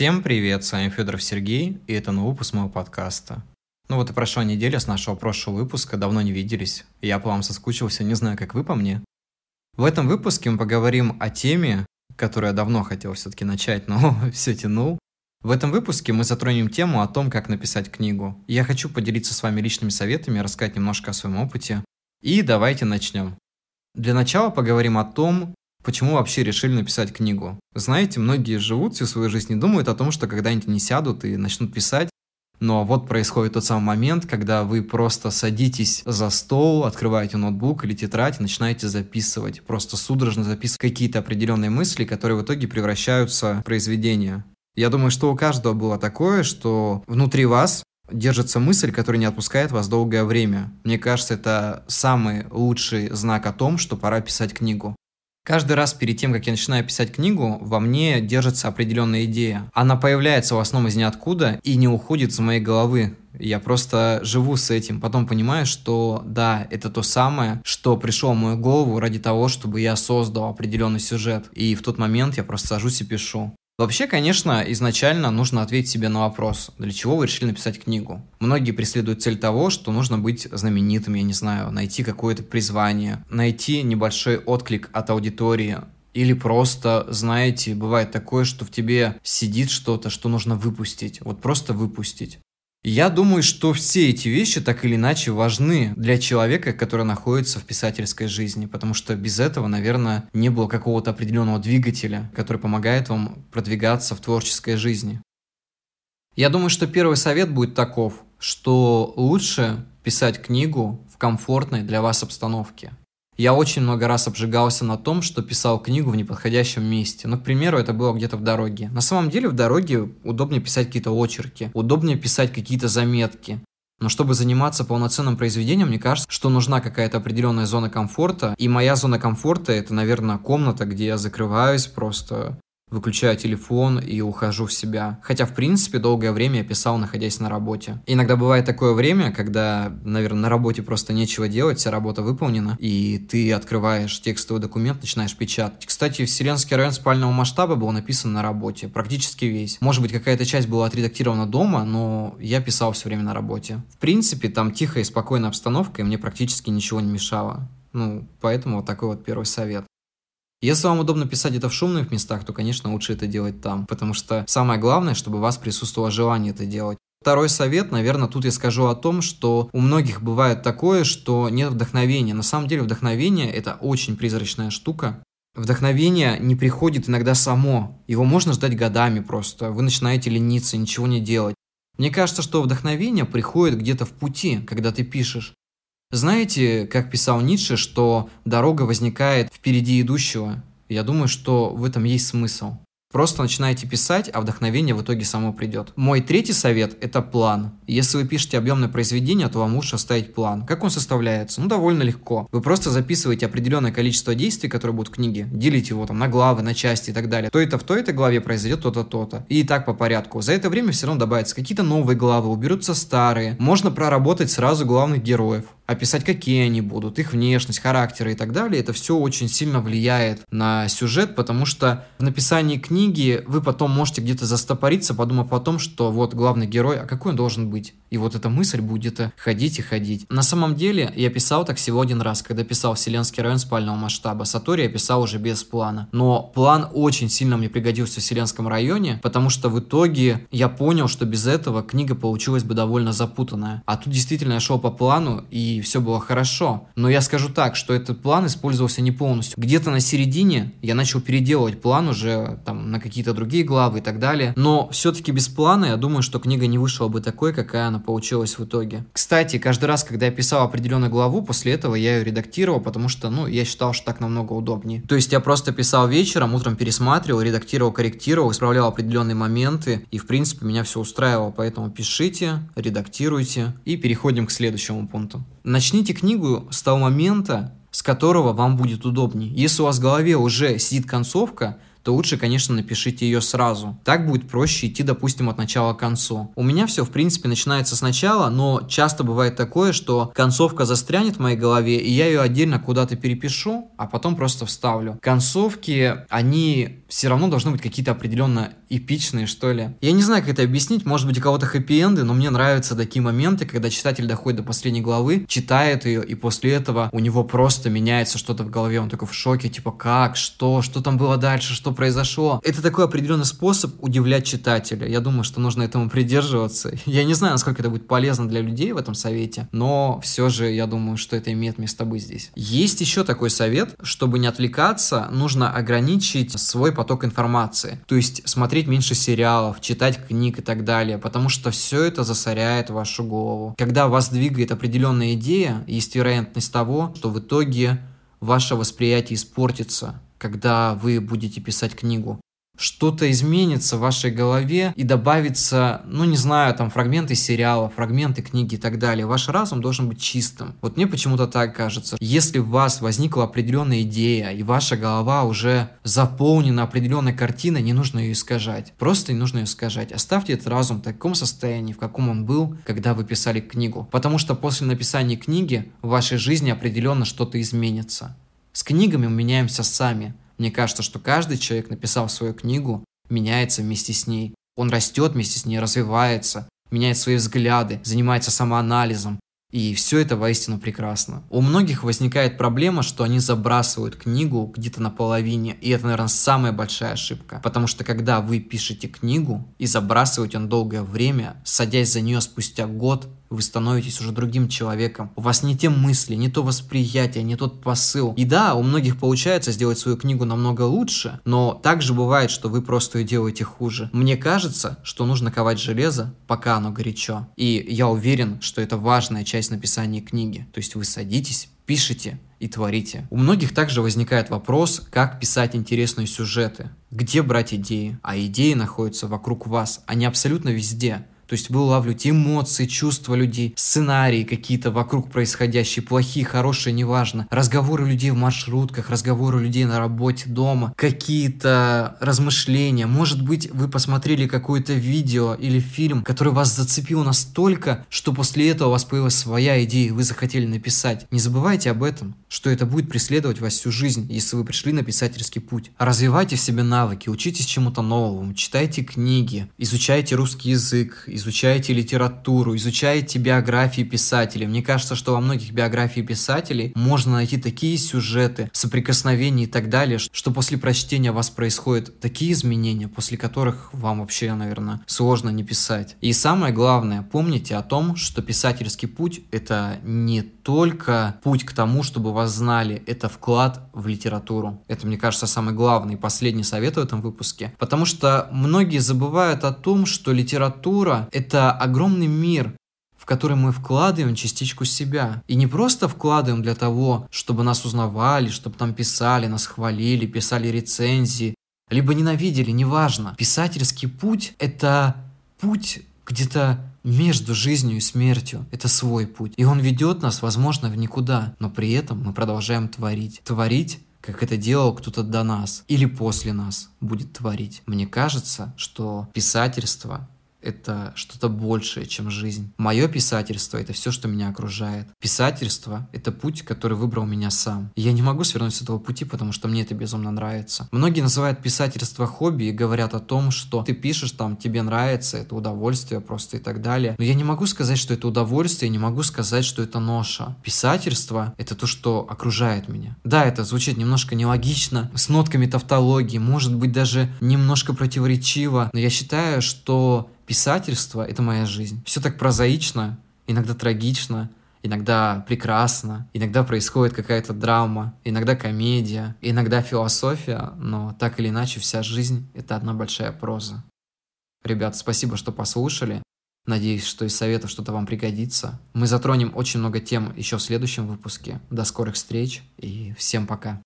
Всем привет, с вами Федоров Сергей, и это новый выпуск моего подкаста. Ну вот и прошла неделя с нашего прошлого выпуска, давно не виделись. Я по вам соскучился, не знаю, как вы по мне. В этом выпуске мы поговорим о теме, которую я давно хотел все-таки начать, но все тянул. В этом выпуске мы затронем тему о том, как написать книгу. Я хочу поделиться с вами личными советами, рассказать немножко о своем опыте. И давайте начнем. Для начала поговорим о том, Почему вообще решили написать книгу? Знаете, многие живут всю свою жизнь и думают о том, что когда-нибудь они сядут и начнут писать, но вот происходит тот самый момент, когда вы просто садитесь за стол, открываете ноутбук или тетрадь и начинаете записывать. Просто судорожно записывать какие-то определенные мысли, которые в итоге превращаются в произведение. Я думаю, что у каждого было такое, что внутри вас держится мысль, которая не отпускает вас долгое время. Мне кажется, это самый лучший знак о том, что пора писать книгу. Каждый раз перед тем, как я начинаю писать книгу, во мне держится определенная идея. Она появляется в основном из ниоткуда и не уходит из моей головы. Я просто живу с этим, потом понимаю, что да, это то самое, что пришло в мою голову ради того, чтобы я создал определенный сюжет. И в тот момент я просто сажусь и пишу. Вообще, конечно, изначально нужно ответить себе на вопрос, для чего вы решили написать книгу. Многие преследуют цель того, что нужно быть знаменитым, я не знаю, найти какое-то призвание, найти небольшой отклик от аудитории, или просто, знаете, бывает такое, что в тебе сидит что-то, что нужно выпустить. Вот просто выпустить. Я думаю, что все эти вещи так или иначе важны для человека, который находится в писательской жизни, потому что без этого, наверное, не было какого-то определенного двигателя, который помогает вам продвигаться в творческой жизни. Я думаю, что первый совет будет таков, что лучше писать книгу в комфортной для вас обстановке. Я очень много раз обжигался на том, что писал книгу в неподходящем месте. Ну, к примеру, это было где-то в дороге. На самом деле в дороге удобнее писать какие-то очерки, удобнее писать какие-то заметки. Но чтобы заниматься полноценным произведением, мне кажется, что нужна какая-то определенная зона комфорта. И моя зона комфорта это, наверное, комната, где я закрываюсь просто выключаю телефон и ухожу в себя. Хотя, в принципе, долгое время я писал, находясь на работе. Иногда бывает такое время, когда, наверное, на работе просто нечего делать, вся работа выполнена, и ты открываешь текстовый документ, начинаешь печатать. Кстати, Вселенский район спального масштаба был написан на работе, практически весь. Может быть, какая-то часть была отредактирована дома, но я писал все время на работе. В принципе, там тихая и спокойная обстановка, и мне практически ничего не мешало. Ну, поэтому вот такой вот первый совет. Если вам удобно писать это в шумных местах, то, конечно, лучше это делать там, потому что самое главное, чтобы у вас присутствовало желание это делать. Второй совет, наверное, тут я скажу о том, что у многих бывает такое, что нет вдохновения. На самом деле вдохновение – это очень призрачная штука. Вдохновение не приходит иногда само. Его можно ждать годами просто. Вы начинаете лениться, ничего не делать. Мне кажется, что вдохновение приходит где-то в пути, когда ты пишешь. Знаете, как писал Ницше, что дорога возникает впереди идущего? Я думаю, что в этом есть смысл. Просто начинайте писать, а вдохновение в итоге само придет. Мой третий совет – это план. Если вы пишете объемное произведение, то вам лучше оставить план. Как он составляется? Ну, довольно легко. Вы просто записываете определенное количество действий, которые будут в книге, делите его там на главы, на части и так далее. То-то в той-то главе произойдет то-то, то-то. И так по порядку. За это время все равно добавятся какие-то новые главы, уберутся старые. Можно проработать сразу главных героев описать, какие они будут, их внешность, характеры и так далее, это все очень сильно влияет на сюжет, потому что в написании книги вы потом можете где-то застопориться, подумав о том, что вот главный герой, а какой он должен быть? И вот эта мысль будет ходить и ходить. На самом деле, я писал так всего один раз, когда писал Вселенский район спального масштаба. Сатори я писал уже без плана. Но план очень сильно мне пригодился в Вселенском районе, потому что в итоге я понял, что без этого книга получилась бы довольно запутанная. А тут действительно я шел по плану, и все было хорошо. Но я скажу так, что этот план использовался не полностью. Где-то на середине я начал переделывать план уже там на какие-то другие главы и так далее. Но все-таки без плана я думаю, что книга не вышла бы такой, какая она получилось в итоге. Кстати, каждый раз, когда я писал определенную главу, после этого я ее редактировал, потому что, ну, я считал, что так намного удобнее. То есть я просто писал вечером, утром пересматривал, редактировал, корректировал, исправлял определенные моменты, и, в принципе, меня все устраивало. Поэтому пишите, редактируйте, и переходим к следующему пункту. Начните книгу с того момента, с которого вам будет удобнее. Если у вас в голове уже сидит концовка, то лучше, конечно, напишите ее сразу. Так будет проще идти, допустим, от начала к концу. У меня все, в принципе, начинается сначала, но часто бывает такое, что концовка застрянет в моей голове, и я ее отдельно куда-то перепишу, а потом просто вставлю. Концовки, они все равно должны быть какие-то определенно эпичные, что ли. Я не знаю, как это объяснить, может быть, у кого-то хэппи-энды, но мне нравятся такие моменты, когда читатель доходит до последней главы, читает ее, и после этого у него просто меняется что-то в голове, он такой в шоке, типа, как, что, что там было дальше, что произошло. Это такой определенный способ удивлять читателя. Я думаю, что нужно этому придерживаться. Я не знаю, насколько это будет полезно для людей в этом совете, но все же я думаю, что это имеет место быть здесь. Есть еще такой совет, чтобы не отвлекаться, нужно ограничить свой поток информации. То есть смотреть меньше сериалов, читать книг и так далее, потому что все это засоряет вашу голову. Когда вас двигает определенная идея, есть вероятность того, что в итоге ваше восприятие испортится, когда вы будете писать книгу что-то изменится в вашей голове и добавится, ну не знаю, там фрагменты сериала, фрагменты книги и так далее. Ваш разум должен быть чистым. Вот мне почему-то так кажется. Если у вас возникла определенная идея, и ваша голова уже заполнена определенной картиной, не нужно ее искажать. Просто не нужно ее искажать. Оставьте этот разум в таком состоянии, в каком он был, когда вы писали книгу. Потому что после написания книги в вашей жизни определенно что-то изменится. С книгами мы меняемся сами. Мне кажется, что каждый человек, написав свою книгу, меняется вместе с ней. Он растет вместе с ней, развивается, меняет свои взгляды, занимается самоанализом, и все это воистину прекрасно. У многих возникает проблема, что они забрасывают книгу где-то наполовине, и это, наверное, самая большая ошибка. Потому что когда вы пишете книгу и забрасываете на долгое время, садясь за нее спустя год, вы становитесь уже другим человеком. У вас не те мысли, не то восприятие, не тот посыл. И да, у многих получается сделать свою книгу намного лучше, но также бывает, что вы просто ее делаете хуже. Мне кажется, что нужно ковать железо, пока оно горячо. И я уверен, что это важная часть написания книги. То есть вы садитесь, пишите и творите. У многих также возникает вопрос, как писать интересные сюжеты. Где брать идеи? А идеи находятся вокруг вас, они абсолютно везде. То есть вы улавливаете эмоции, чувства людей, сценарии какие-то вокруг происходящие, плохие, хорошие, неважно. Разговоры людей в маршрутках, разговоры людей на работе, дома, какие-то размышления. Может быть, вы посмотрели какое-то видео или фильм, который вас зацепил настолько, что после этого у вас появилась своя идея, и вы захотели написать. Не забывайте об этом, что это будет преследовать вас всю жизнь, если вы пришли на писательский путь. Развивайте в себе навыки, учитесь чему-то новому, читайте книги, изучайте русский язык, изучаете литературу, изучаете биографии писателей. Мне кажется, что во многих биографиях писателей можно найти такие сюжеты, соприкосновения и так далее, что после прочтения у вас происходят такие изменения, после которых вам вообще, наверное, сложно не писать. И самое главное, помните о том, что писательский путь — это не только путь к тому, чтобы вас знали, это вклад в литературу. Это, мне кажется, самый главный и последний совет в этом выпуске. Потому что многие забывают о том, что литература — это огромный мир, в который мы вкладываем частичку себя. И не просто вкладываем для того, чтобы нас узнавали, чтобы там писали, нас хвалили, писали рецензии, либо ненавидели, неважно. Писательский путь — это путь где-то между жизнью и смертью. Это свой путь. И он ведет нас, возможно, в никуда, но при этом мы продолжаем творить. Творить как это делал кто-то до нас или после нас будет творить. Мне кажется, что писательство это что-то большее, чем жизнь. Мое писательство — это все, что меня окружает. Писательство — это путь, который выбрал меня сам. И я не могу свернуть с этого пути, потому что мне это безумно нравится. Многие называют писательство хобби и говорят о том, что ты пишешь там, тебе нравится, это удовольствие просто и так далее. Но я не могу сказать, что это удовольствие, не могу сказать, что это ноша. Писательство — это то, что окружает меня. Да, это звучит немножко нелогично, с нотками тавтологии, может быть даже немножко противоречиво, но я считаю, что писательство — это моя жизнь. Все так прозаично, иногда трагично, иногда прекрасно, иногда происходит какая-то драма, иногда комедия, иногда философия, но так или иначе вся жизнь — это одна большая проза. Ребят, спасибо, что послушали. Надеюсь, что из советов что-то вам пригодится. Мы затронем очень много тем еще в следующем выпуске. До скорых встреч и всем пока.